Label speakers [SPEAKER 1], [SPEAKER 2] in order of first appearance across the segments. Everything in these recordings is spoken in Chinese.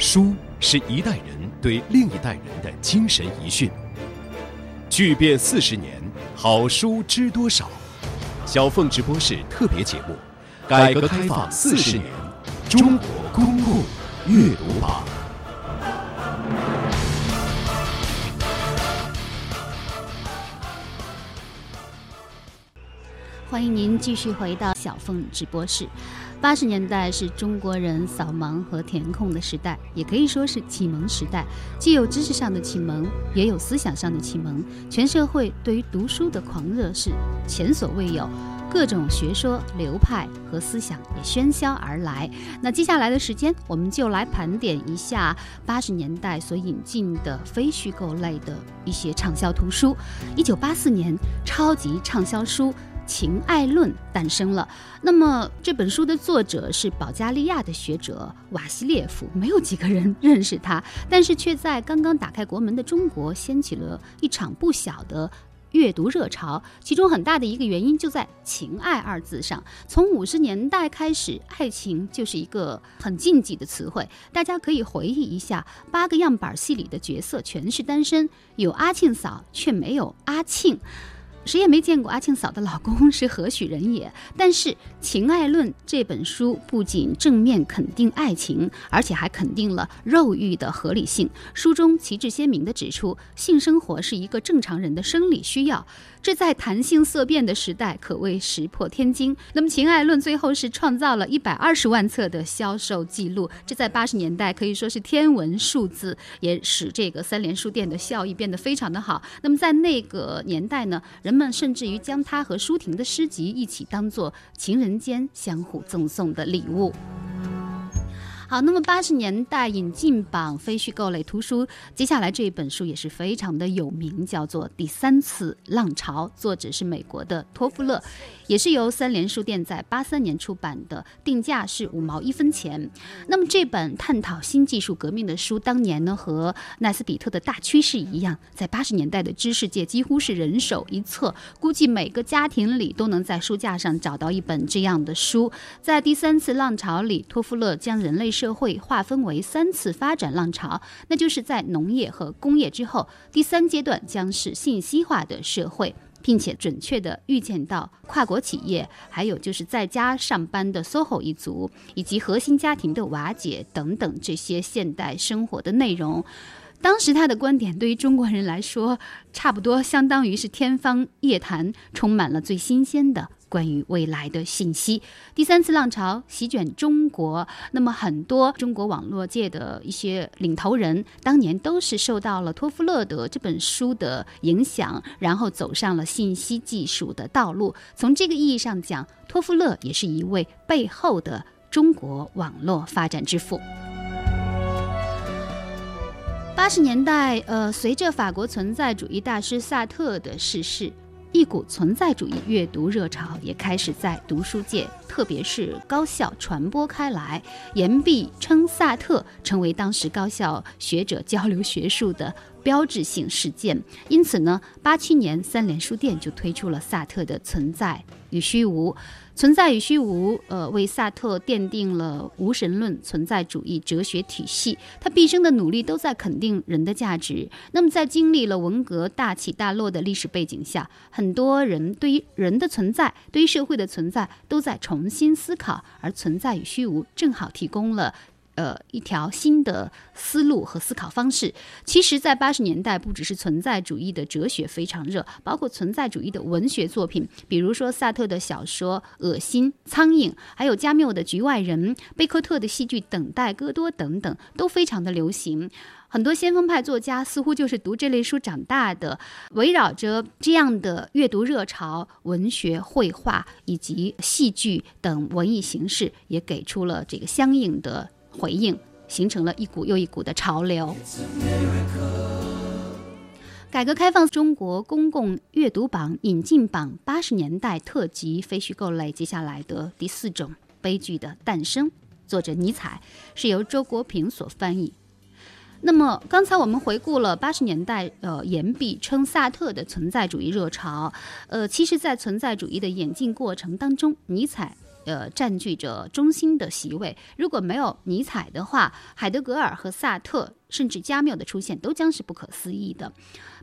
[SPEAKER 1] 书是一代人对另一代人的精神遗训。巨变四十年，好书知多少？小凤直播室特别节目：改革开放四十年，中国公共阅读榜。
[SPEAKER 2] 欢迎您继续回到小凤直播室。八十年代是中国人扫盲和填空的时代，也可以说是启蒙时代，既有知识上的启蒙，也有思想上的启蒙。全社会对于读书的狂热是前所未有，各种学说流派和思想也喧嚣而来。那接下来的时间，我们就来盘点一下八十年代所引进的非虚构类的一些畅销图书。一九八四年，超级畅销书。《情爱论》诞生了。那么这本书的作者是保加利亚的学者瓦西列夫，没有几个人认识他，但是却在刚刚打开国门的中国掀起了一场不小的阅读热潮。其中很大的一个原因就在“情爱”二字上。从五十年代开始，爱情就是一个很禁忌的词汇。大家可以回忆一下，八个样板戏里的角色全是单身，有阿庆嫂，却没有阿庆。谁也没见过阿庆嫂的老公是何许人也。但是《情爱论》这本书不仅正面肯定爱情，而且还肯定了肉欲的合理性。书中旗帜鲜明地指出，性生活是一个正常人的生理需要。这在谈性色变的时代可谓石破天惊。那么，《情爱论》最后是创造了一百二十万册的销售记录，这在八十年代可以说是天文数字，也使这个三联书店的效益变得非常的好。那么，在那个年代呢，人们甚至于将它和舒婷的诗集一起当做情人间相互赠送的礼物。好，那么八十年代引进榜非虚构类图书，接下来这一本书也是非常的有名，叫做《第三次浪潮》，作者是美国的托夫勒，也是由三联书店在八三年出版的，定价是五毛一分钱。那么这本探讨新技术革命的书，当年呢和奈斯比特的大趋势一样，在八十年代的知识界几乎是人手一册，估计每个家庭里都能在书架上找到一本这样的书。在第三次浪潮里，托夫勒将人类。社会划分为三次发展浪潮，那就是在农业和工业之后，第三阶段将是信息化的社会，并且准确地预见到跨国企业，还有就是在家上班的 SOHO 一族，以及核心家庭的瓦解等等这些现代生活的内容。当时他的观点对于中国人来说，差不多相当于是天方夜谭，充满了最新鲜的。关于未来的信息，第三次浪潮席卷中国。那么，很多中国网络界的一些领头人，当年都是受到了托夫勒的这本书的影响，然后走上了信息技术的道路。从这个意义上讲，托夫勒也是一位背后的中国网络发展之父。八十年代，呃，随着法国存在主义大师萨特的逝世。一股存在主义阅读热潮也开始在读书界，特别是高校传播开来。言必称萨特成为当时高校学者交流学术的标志性事件。因此呢，八七年三联书店就推出了萨特的《存在与虚无》。存在与虚无，呃，为萨特奠定了无神论存在主义哲学体系。他毕生的努力都在肯定人的价值。那么，在经历了文革大起大落的历史背景下，很多人对于人的存在、对于社会的存在都在重新思考，而存在与虚无正好提供了。呃，一条新的思路和思考方式。其实，在八十年代，不只是存在主义的哲学非常热，包括存在主义的文学作品，比如说萨特的小说《恶心》《苍蝇》，还有加缪的《局外人》，贝克特的戏剧《等待戈多》等等，都非常的流行。很多先锋派作家似乎就是读这类书长大的。围绕着这样的阅读热潮，文学、绘画以及戏剧等文艺形式也给出了这个相应的。回应形成了一股又一股的潮流。改革开放中国公共阅读榜引进榜八十年代特辑非虚构类，接下来的第四种悲剧的诞生，作者尼采是由周国平所翻译。那么刚才我们回顾了八十年代，呃，言毕称萨特的存在主义热潮，呃，其实，在存在主义的演进过程当中，尼采。呃占据着中心的席位。如果没有尼采的话，海德格尔和萨特甚至加缪的出现都将是不可思议的。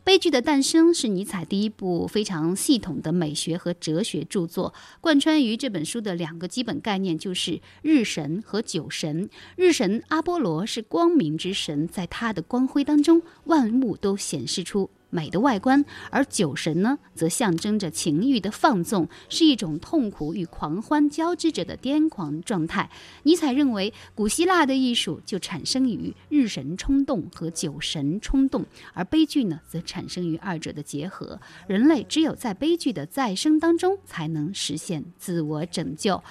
[SPEAKER 2] 悲剧的诞生是尼采第一部非常系统的美学和哲学著作。贯穿于这本书的两个基本概念就是日神和酒神。日神阿波罗是光明之神，在他的光辉当中，万物都显示出。美的外观，而酒神呢，则象征着情欲的放纵，是一种痛苦与狂欢交织着的癫狂状态。尼采认为，古希腊的艺术就产生于日神冲动和酒神冲动，而悲剧呢，则产生于二者的结合。人类只有在悲剧的再生当中，才能实现自我拯救。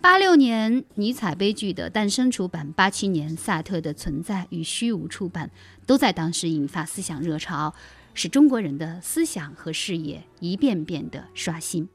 [SPEAKER 2] 八六年，尼采悲剧的诞生出版；八七年，萨特的存在与虚无出版，都在当时引发思想热潮。使中国人的思想和视野一遍遍的刷新。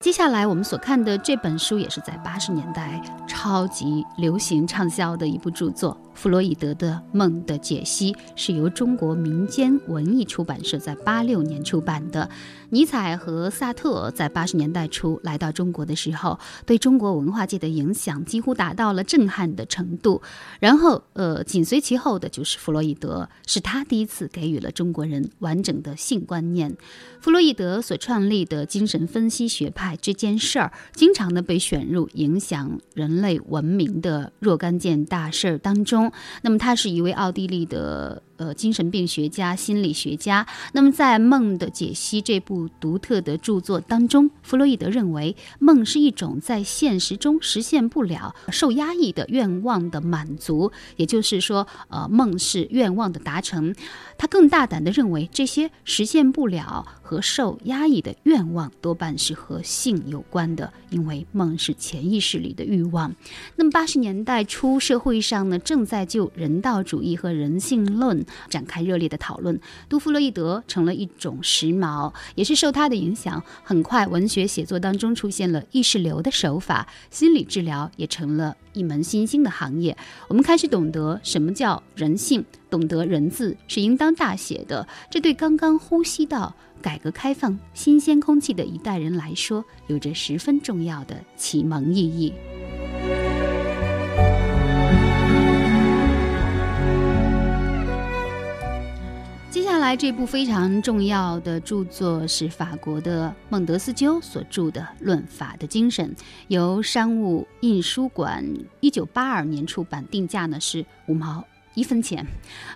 [SPEAKER 2] 接下来我们所看的这本书，也是在八十年代超级流行畅销的一部著作。弗洛伊德的《梦的解析》是由中国民间文艺出版社在八六年出版的。尼采和萨特在八十年代初来到中国的时候，对中国文化界的影响几乎达到了震撼的程度。然后，呃，紧随其后的就是弗洛伊德，是他第一次给予了中国人完整的性观念。弗洛伊德所创立的精神分析学派这件事儿，经常呢被选入影响人类文明的若干件大事儿当中。那么，他是一位奥地利的呃精神病学家、心理学家。那么，在《梦的解析》这部独特的著作当中，弗洛伊德认为梦是一种在现实中实现不了、受压抑的愿望的满足，也就是说，呃，梦是愿望的达成。他更大胆地认为，这些实现不了和受压抑的愿望多半是和性有关的，因为梦是潜意识里的欲望。那么，八十年代初，社会上呢正在就人道主义和人性论展开热烈的讨论，杜弗洛伊德成了一种时髦，也是受他的影响，很快文学写作当中出现了意识流的手法，心理治疗也成了一门新兴的行业。我们开始懂得什么叫人性。懂得人字是应当大写的，这对刚刚呼吸到改革开放新鲜空气的一代人来说，有着十分重要的启蒙意义。接下来这部非常重要的著作是法国的孟德斯鸠所著的《论法的精神》，由商务印书馆一九八二年出版，定价呢是五毛。一分钱。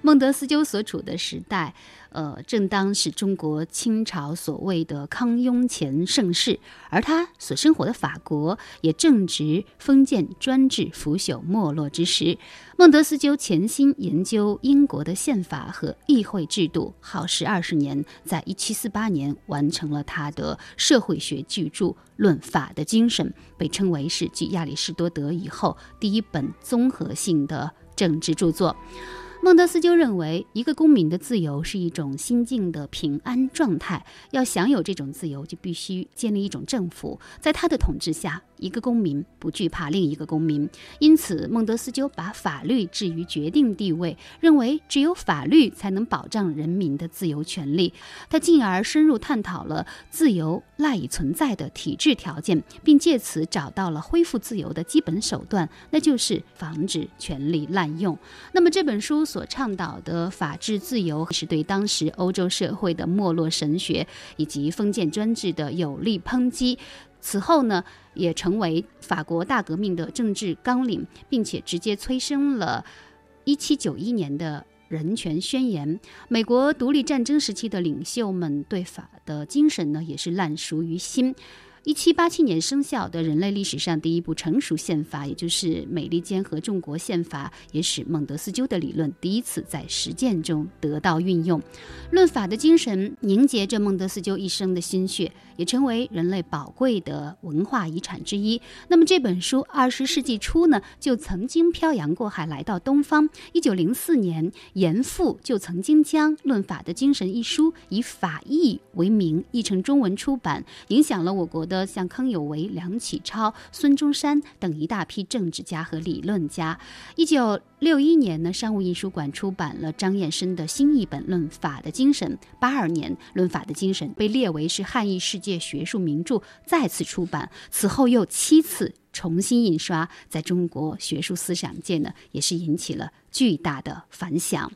[SPEAKER 2] 孟德斯鸠所处的时代，呃，正当是中国清朝所谓的康雍乾盛世，而他所生活的法国也正值封建专制腐朽没落之时。孟德斯鸠潜心研究英国的宪法和议会制度，耗时二十年，在一七四八年完成了他的社会学巨著《论法的精神》，被称为是继亚里士多德以后第一本综合性的。政治著作。孟德斯鸠认为，一个公民的自由是一种心境的平安状态。要享有这种自由，就必须建立一种政府，在他的统治下，一个公民不惧怕另一个公民。因此，孟德斯鸠把法律置于决定地位，认为只有法律才能保障人民的自由权利。他进而深入探讨了自由赖以存在的体制条件，并借此找到了恢复自由的基本手段，那就是防止权力滥用。那么这本书。所倡导的法治自由是对当时欧洲社会的没落神学以及封建专制的有力抨击。此后呢，也成为法国大革命的政治纲领，并且直接催生了1791年的人权宣言。美国独立战争时期的领袖们对法的精神呢，也是烂熟于心。一七八七年生效的人类历史上第一部成熟宪法，也就是美利坚合众国宪法，也使孟德斯鸠的理论第一次在实践中得到运用。论法的精神凝结着孟德斯鸠一生的心血，也成为人类宝贵的文化遗产之一。那么这本书二十世纪初呢，就曾经漂洋过海来到东方。一九零四年，严复就曾经将《论法的精神》一书以法译为名，译成中文出版，影响了我国。的像康有为、梁启超、孙中山等一大批政治家和理论家。一九六一年呢，商务印书馆出版了张燕生的新译本《论法的精神》。八二年，《论法的精神》被列为是汉译世界学术名著，再次出版。此后又七次重新印刷，在中国学术思想界呢，也是引起了巨大的反响。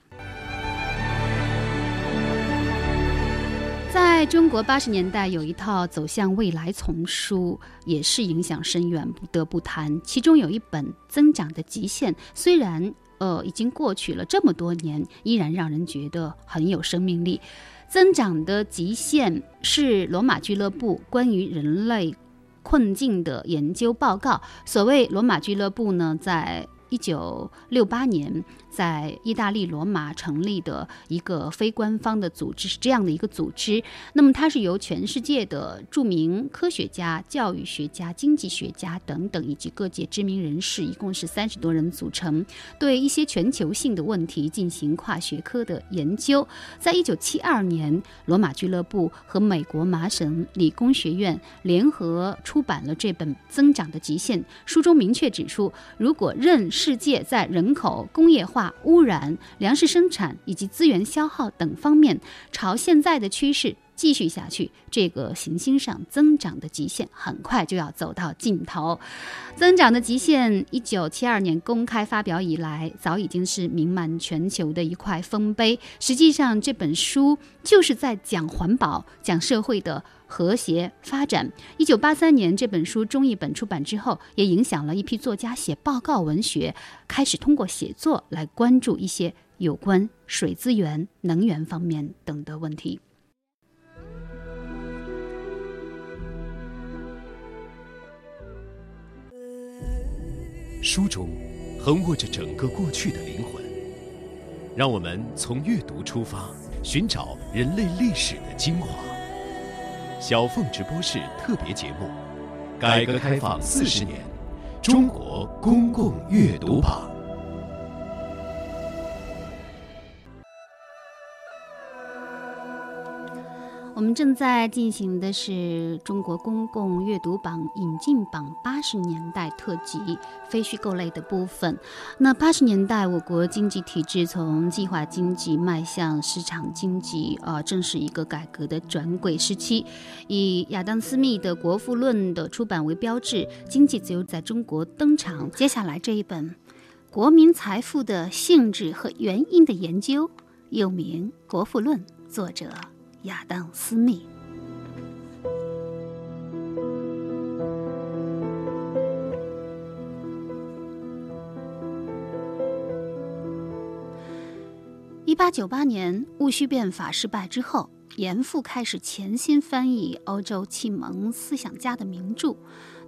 [SPEAKER 2] 在中国八十年代有一套走向未来丛书，也是影响深远，不得不谈。其中有一本《增长的极限》，虽然呃已经过去了这么多年，依然让人觉得很有生命力。《增长的极限》是罗马俱乐部关于人类困境的研究报告。所谓罗马俱乐部呢，在一九六八年。在意大利罗马成立的一个非官方的组织是这样的一个组织，那么它是由全世界的著名科学家、教育学家、经济学家等等以及各界知名人士，一共是三十多人组成，对一些全球性的问题进行跨学科的研究。在一九七二年，罗马俱乐部和美国麻省理工学院联合出版了这本《增长的极限》，书中明确指出，如果任世界在人口、工业化污染、粮食生产以及资源消耗等方面，朝现在的趋势继续下去，这个行星上增长的极限很快就要走到尽头。增长的极限，一九七二年公开发表以来，早已经是名满全球的一块丰碑。实际上，这本书就是在讲环保、讲社会的。和谐发展。一九八三年，这本书中译本出版之后，也影响了一批作家写报告文学，开始通过写作来关注一些有关水资源、能源方面等的问题。
[SPEAKER 1] 书中横卧着整个过去的灵魂，让我们从阅读出发，寻找人类历史的精华。小凤直播室特别节目：改革开放四十年，中国公共阅读榜。
[SPEAKER 2] 我们正在进行的是中国公共阅读榜引进榜八十年代特辑非虚构类的部分。那八十年代，我国经济体制从计划经济迈向市场经济，啊，正是一个改革的转轨时期。以亚当·斯密的《国富论》的出版为标志，经济自由在中国登场。接下来这一本《国民财富的性质和原因的研究》，又名《国富论》，作者。亚当·斯密。一八九八年戊戌变法失败之后，严复开始潜心翻译欧洲启蒙思想家的名著。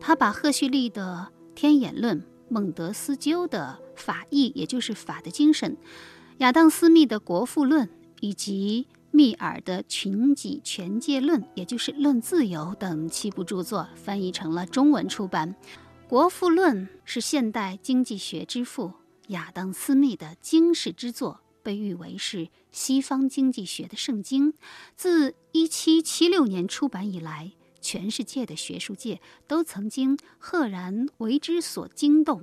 [SPEAKER 2] 他把赫胥黎的《天演论》、孟德斯鸠的《法义》，也就是法的精神；亚当·斯密的《国富论》，以及。密尔的《群己权界论》，也就是《论自由》等七部著作翻译成了中文出版。《国富论》是现代经济学之父亚当·斯密的经世之作，被誉为是西方经济学的圣经。自1776年出版以来，全世界的学术界都曾经赫然为之所惊动。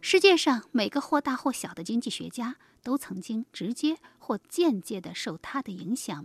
[SPEAKER 2] 世界上每个或大或小的经济学家。都曾经直接或间接地受他的影响，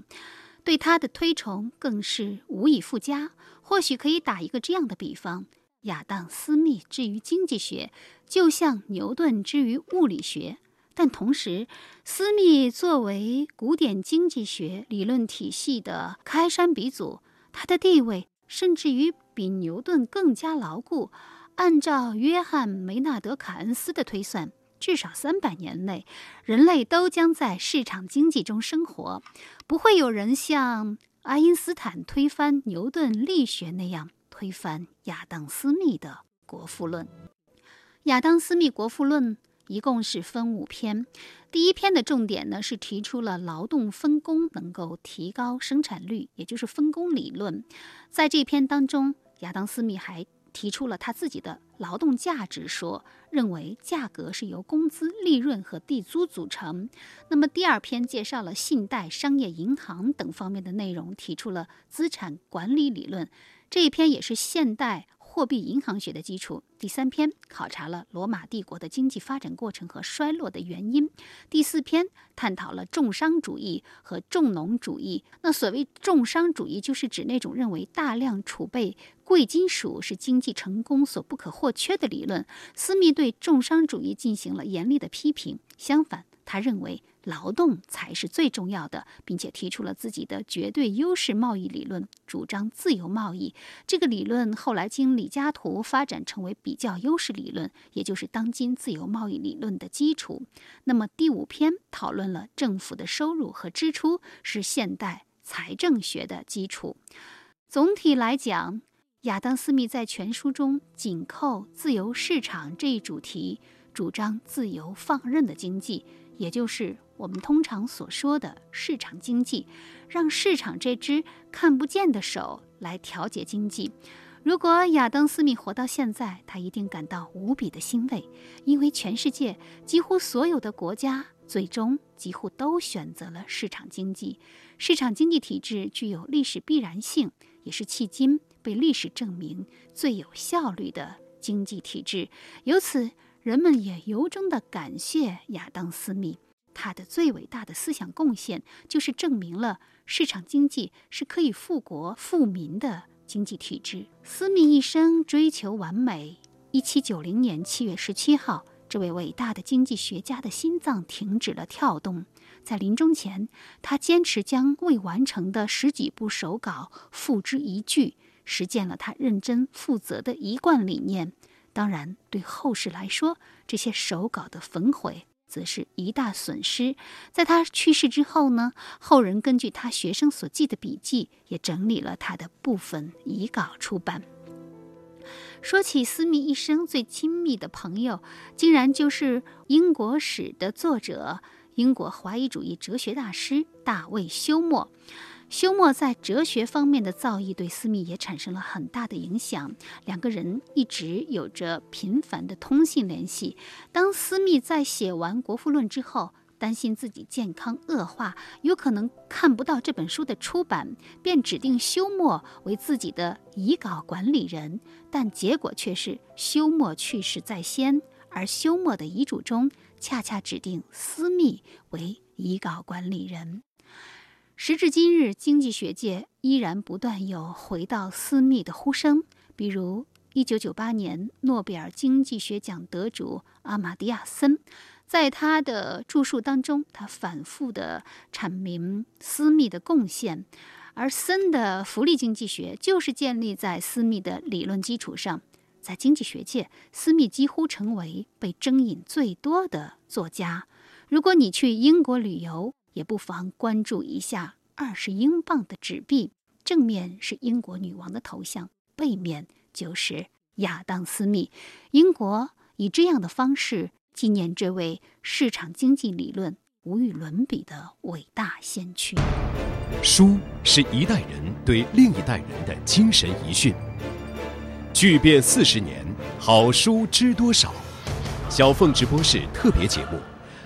[SPEAKER 2] 对他的推崇更是无以复加。或许可以打一个这样的比方：亚当·斯密之于经济学，就像牛顿之于物理学。但同时，斯密作为古典经济学理论体系的开山鼻祖，他的地位甚至于比牛顿更加牢固。按照约翰·梅纳德·凯恩斯的推算。至少三百年内，人类都将在市场经济中生活，不会有人像爱因斯坦推翻牛顿力学那样推翻亚当·斯密的《国富论》。亚当·斯密《国富论》一共是分五篇，第一篇的重点呢是提出了劳动分工能够提高生产率，也就是分工理论。在这篇当中，亚当·斯密还提出了他自己的劳动价值说。认为价格是由工资、利润和地租组成。那么第二篇介绍了信贷、商业银行等方面的内容，提出了资产管理理论。这一篇也是现代。货币银行学的基础。第三篇考察了罗马帝国的经济发展过程和衰落的原因。第四篇探讨了重商主义和重农主义。那所谓重商主义，就是指那种认为大量储备贵金属是经济成功所不可或缺的理论。斯密对重商主义进行了严厉的批评。相反，他认为。劳动才是最重要的，并且提出了自己的绝对优势贸易理论，主张自由贸易。这个理论后来经李嘉图发展成为比较优势理论，也就是当今自由贸易理论的基础。那么第五篇讨论了政府的收入和支出是现代财政学的基础。总体来讲，亚当·斯密在全书中紧扣自由市场这一主题，主张自由放任的经济，也就是。我们通常所说的市场经济，让市场这只看不见的手来调节经济。如果亚当·斯密活到现在，他一定感到无比的欣慰，因为全世界几乎所有的国家最终几乎都选择了市场经济。市场经济体制具有历史必然性，也是迄今被历史证明最有效率的经济体制。由此，人们也由衷地感谢亚当·斯密。他的最伟大的思想贡献，就是证明了市场经济是可以富国富民的经济体制。斯密一生追求完美。一七九零年七月十七号，这位伟大的经济学家的心脏停止了跳动。在临终前，他坚持将未完成的十几部手稿付之一炬，实践了他认真负责的一贯理念。当然，对后世来说，这些手稿的焚毁。则是一大损失。在他去世之后呢，后人根据他学生所记的笔记，也整理了他的部分遗稿出版。说起斯密一生最亲密的朋友，竟然就是英国史的作者、英国怀疑主义哲学大师大卫休谟。休谟在哲学方面的造诣对斯密也产生了很大的影响，两个人一直有着频繁的通信联系。当斯密在写完《国富论》之后，担心自己健康恶化，有可能看不到这本书的出版，便指定休谟为自己的遗稿管理人。但结果却是休谟去世在先，而休谟的遗嘱中恰恰指定斯密为遗稿管理人。时至今日，经济学界依然不断有回到私密的呼声。比如，1998年诺贝尔经济学奖得主阿马蒂亚森，在他的著述当中，他反复地阐明私密的贡献。而森的福利经济学就是建立在私密的理论基础上。在经济学界，私密几乎成为被征引最多的作家。如果你去英国旅游，也不妨关注一下二十英镑的纸币，正面是英国女王的头像，背面就是亚当·斯密。英国以这样的方式纪念这位市场经济理论无与伦比的伟大先驱。
[SPEAKER 1] 书是一代人对另一代人的精神遗训。巨变四十年，好书知多少？小凤直播室特别节目：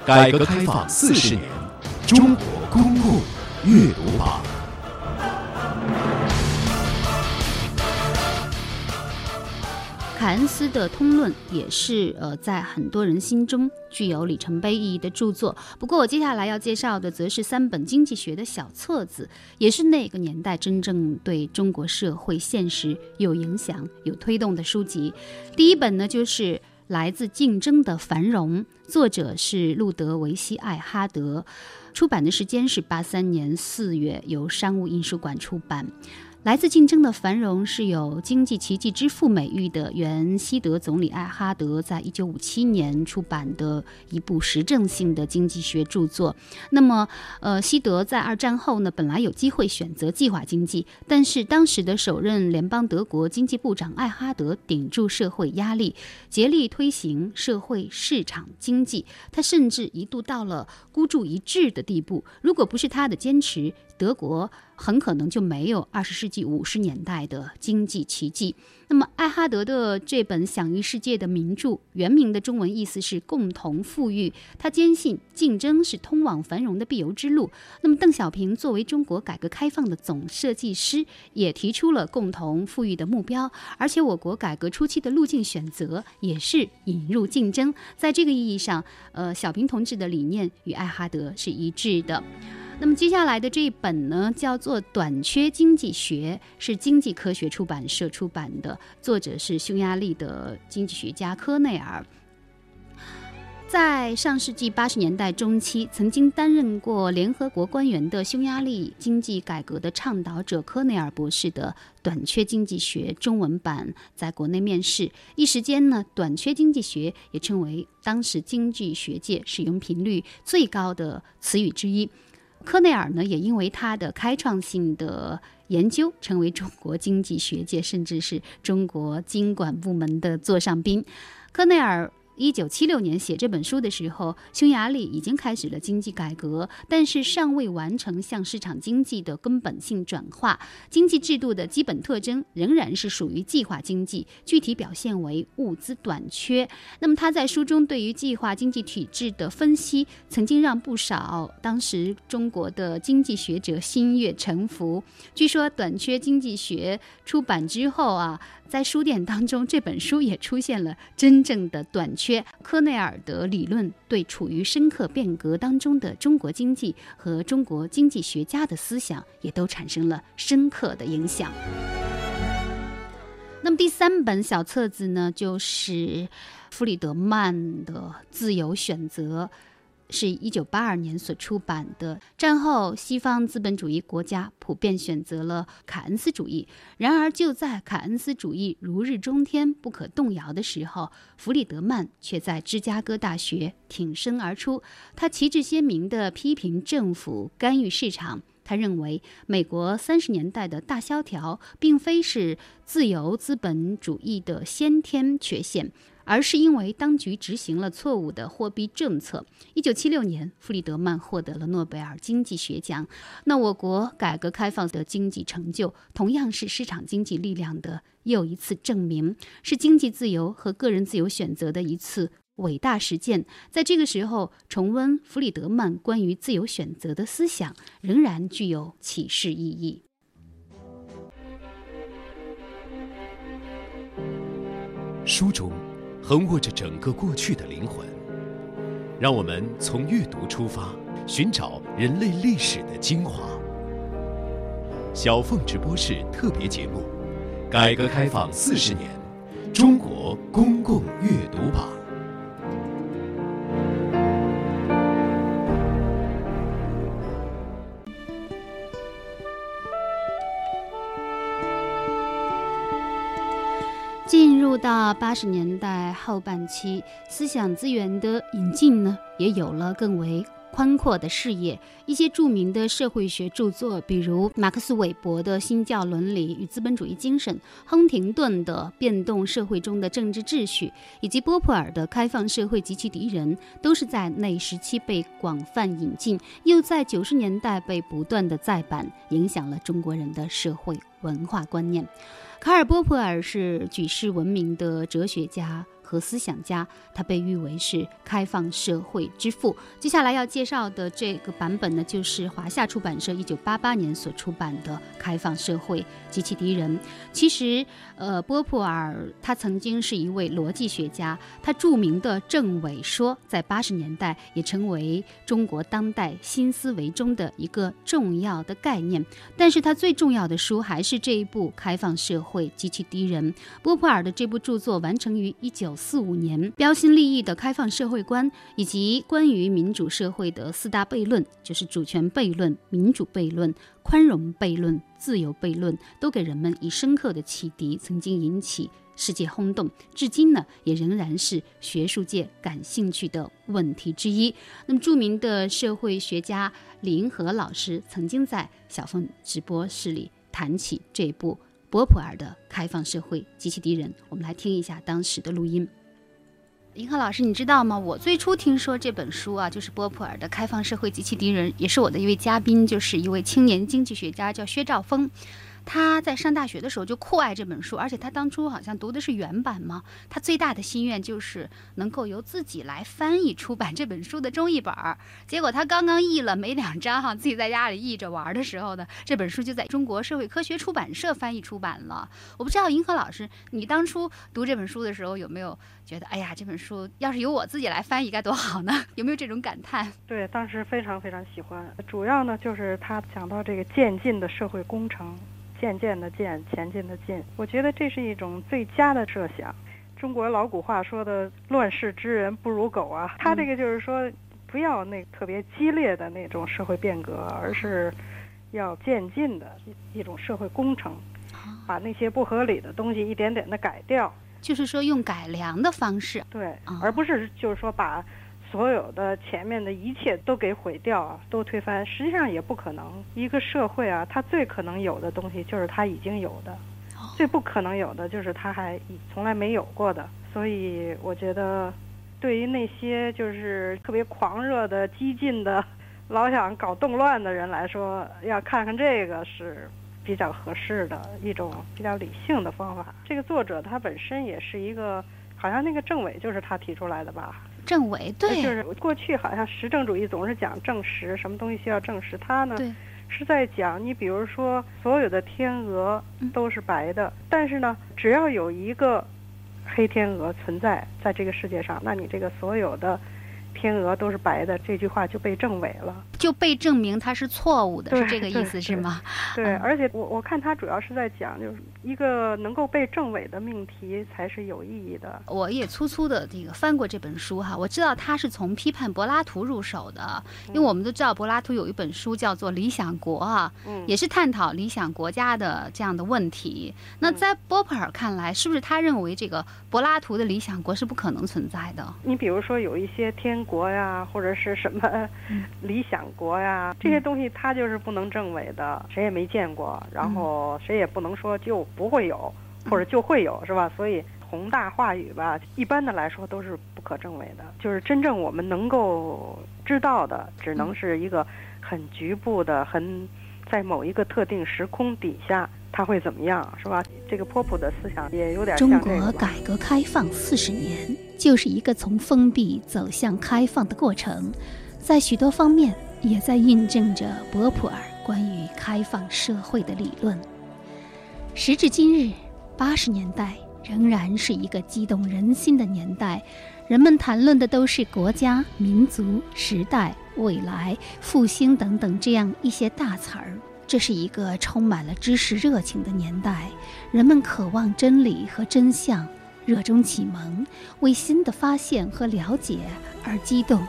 [SPEAKER 1] 改革开放四十年。中国公共阅读榜，
[SPEAKER 2] 凯恩斯的《通论》也是呃，在很多人心中具有里程碑意义的著作。不过，我接下来要介绍的则是三本经济学的小册子，也是那个年代真正对中国社会现实有影响、有推动的书籍。第一本呢，就是来自竞争的繁荣，作者是路德维希·艾哈德。出版的时间是八三年四月，由商务印书馆出版。来自竞争的繁荣是有经济奇迹之父美誉的原西德总理艾哈德在一九五七年出版的一部实证性的经济学著作。那么，呃，西德在二战后呢，本来有机会选择计划经济，但是当时的首任联邦德国经济部长艾哈德顶住社会压力，竭力推行社会市场经济。他甚至一度到了孤注一掷的地步。如果不是他的坚持，德国。很可能就没有二十世纪五十年代的经济奇迹。那么，艾哈德的这本享誉世界的名著，原名的中文意思是“共同富裕”。他坚信竞争是通往繁荣的必由之路。那么，邓小平作为中国改革开放的总设计师，也提出了共同富裕的目标。而且，我国改革初期的路径选择也是引入竞争。在这个意义上，呃，小平同志的理念与艾哈德是一致的。那么接下来的这一本呢，叫做《短缺经济学》，是经济科学出版社出版的，作者是匈牙利的经济学家科内尔。在上世纪八十年代中期，曾经担任过联合国官员的匈牙利经济改革的倡导者科内尔博士的《短缺经济学》中文版在国内面世，一时间呢，《短缺经济学》也成为当时经济学界使用频率最高的词语之一。科内尔呢，也因为他的开创性的研究，成为中国经济学界甚至是中国经管部门的座上宾。科内尔。一九七六年写这本书的时候，匈牙利已经开始了经济改革，但是尚未完成向市场经济的根本性转化。经济制度的基本特征仍然是属于计划经济，具体表现为物资短缺。那么他在书中对于计划经济体制的分析，曾经让不少当时中国的经济学者心悦诚服。据说《短缺经济学》出版之后啊。在书店当中，这本书也出现了真正的短缺。科内尔的理论对处于深刻变革当中的中国经济和中国经济学家的思想也都产生了深刻的影响。那么第三本小册子呢，就是弗里德曼的《自由选择》。是一九八二年所出版的。战后，西方资本主义国家普遍选择了凯恩斯主义。然而，就在凯恩斯主义如日中天、不可动摇的时候，弗里德曼却在芝加哥大学挺身而出。他旗帜鲜明地批评政府干预市场。他认为，美国三十年代的大萧条并非是自由资本主义的先天缺陷。而是因为当局执行了错误的货币政策。一九七六年，弗里德曼获得了诺贝尔经济学奖。那我国改革开放的经济成就，同样是市场经济力量的又一次证明，是经济自由和个人自由选择的一次伟大实践。在这个时候，重温弗里德曼关于自由选择的思想，仍然具有启示意义。
[SPEAKER 1] 书中。横卧着整个过去的灵魂，让我们从阅读出发，寻找人类历史的精华。小凤直播室特别节目：改革开放四十年，中国公共阅读榜。
[SPEAKER 2] 到八十年代后半期，思想资源的引进呢，也有了更为宽阔的视野。一些著名的社会学著作，比如马克思韦伯的《新教伦理与资本主义精神》，亨廷顿的《变动社会中的政治秩序》，以及波普尔的《开放社会及其敌人》，都是在那时期被广泛引进，又在九十年代被不断的再版，影响了中国人的社会文化观念。卡尔·波普尔是举世闻名的哲学家。和思想家，他被誉为是开放社会之父。接下来要介绍的这个版本呢，就是华夏出版社一九八八年所出版的《开放社会及其敌人》。其实，呃，波普尔他曾经是一位逻辑学家，他著名的政伪说在八十年代也成为中国当代新思维中的一个重要的概念。但是他最重要的书还是这一部《开放社会及其敌人》。波普尔的这部著作完成于一九。四五年，标新立异的开放社会观以及关于民主社会的四大悖论，就是主权悖论、民主悖论、宽容悖论、自由悖论，都给人们以深刻的启迪，曾经引起世界轰动，至今呢也仍然是学术界感兴趣的问题之一。那么，著名的社会学家李银河老师曾经在小凤直播室里谈起这部。波普尔的《开放社会及其敌人》，我们来听一下当时的录音。银河老师，你知道吗？我最初听说这本书啊，就是波普尔的《开放社会及其敌人》，也是我的一位嘉宾，就是一位青年经济学家，叫薛兆丰。他在上大学的时候就酷爱这本书，而且他当初好像读的是原版嘛。他最大的心愿就是能够由自己来翻译出版这本书的中译本儿。结果他刚刚译了没两章哈，自己在家里译着玩的时候呢，这本书就在中国社会科学出版社翻译出版了。我不知道银河老师，你当初读这本书的时候有没有觉得，哎呀，这本书要是由我自己来翻译该多好呢？有没有这种感叹？
[SPEAKER 3] 对，当时非常非常喜欢。主要呢就是他讲到这个渐进的社会工程。渐渐的渐，前进的进，我觉得这是一种最佳的设想。中国老古话说的“乱世之人不如狗”啊，他这个就是说，不要那特别激烈的那种社会变革，而是要渐进的一种社会工程，把那些不合理的东西一点点的改掉。
[SPEAKER 2] 就是说，用改良的方式，
[SPEAKER 3] 对，而不是就是说把。所有的前面的一切都给毁掉啊，都推翻，实际上也不可能。一个社会啊，它最可能有的东西就是它已经有的，最不可能有的就是它还从来没有过的。所以我觉得，对于那些就是特别狂热的、激进的、老想搞动乱的人来说，要看看这个是比较合适的一种比较理性的方法。这个作者他本身也是一个，好像那个政委就是他提出来的吧。
[SPEAKER 2] 政委对，
[SPEAKER 3] 就是过去好像实证主义总是讲证实，什么东西需要证实，他呢是在讲，你比如说所有的天鹅都是白的，但是呢，只要有一个黑天鹅存在在这个世界上，那你这个所有的。天鹅都是白的，这句话就被证伪了，
[SPEAKER 2] 就被证明它是错误的，是这个意思是吗？
[SPEAKER 3] 对，而且我我看他主要是在讲，就是一个能够被证伪的命题才是有意义的。
[SPEAKER 2] 我也粗粗的这个翻过这本书哈，我知道他是从批判柏拉图入手的，因为我们都知道柏拉图有一本书叫做《理想国》啊，也是探讨理想国家的这样的问题。那在波普尔看来，是不是他认为这个柏拉图的理想国是不可能存在的？
[SPEAKER 3] 你比如说有一些天。国呀，或者是什么理想国呀，这些东西它就是不能证伪的，谁也没见过，然后谁也不能说就不会有，或者就会有，是吧？所以宏大话语吧，一般的来说都是不可证伪的。就是真正我们能够知道的，只能是一个很局部的，很在某一个特定时空底下，它会怎么样，是吧？这个波普的思想也有点
[SPEAKER 2] 像中国改革开放四十年。就是一个从封闭走向开放的过程，在许多方面也在印证着博普尔关于开放社会的理论。时至今日，八十年代仍然是一个激动人心的年代，人们谈论的都是国家、民族、时代、未来、复兴等等这样一些大词儿。这是一个充满了知识热情的年代，人们渴望真理和真相。热衷启蒙，为新的发现和了解而激动。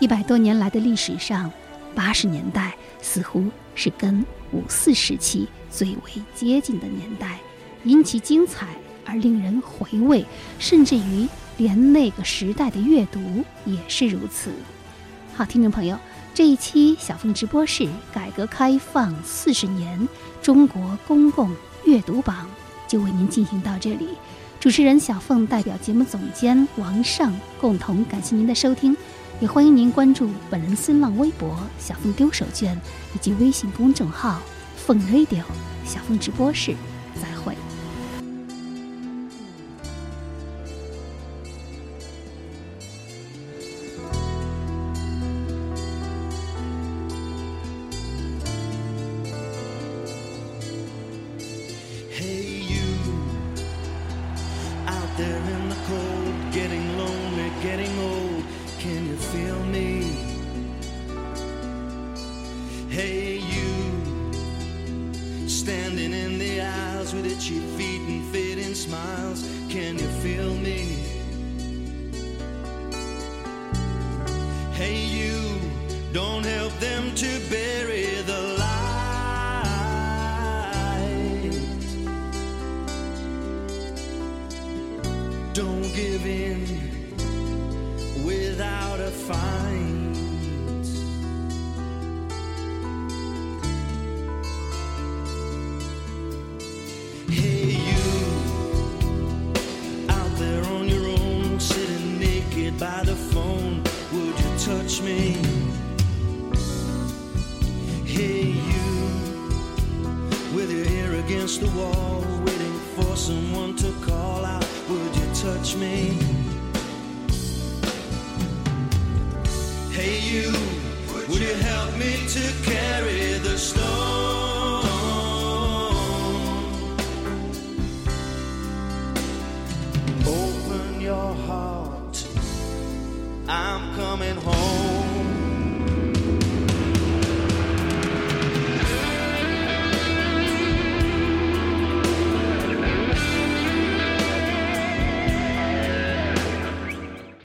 [SPEAKER 2] 一百多年来的历史上，八十年代似乎是跟五四时期最为接近的年代，因其精彩而令人回味，甚至于连那个时代的阅读也是如此。好，听众朋友，这一期小凤直播室改革开放四十年中国公共阅读榜就为您进行到这里。主持人小凤代表节目总监王尚共同感谢您的收听，也欢迎您关注本人新浪微博小凤丢手绢以及微信公众号凤 radio 小凤直播室。再会。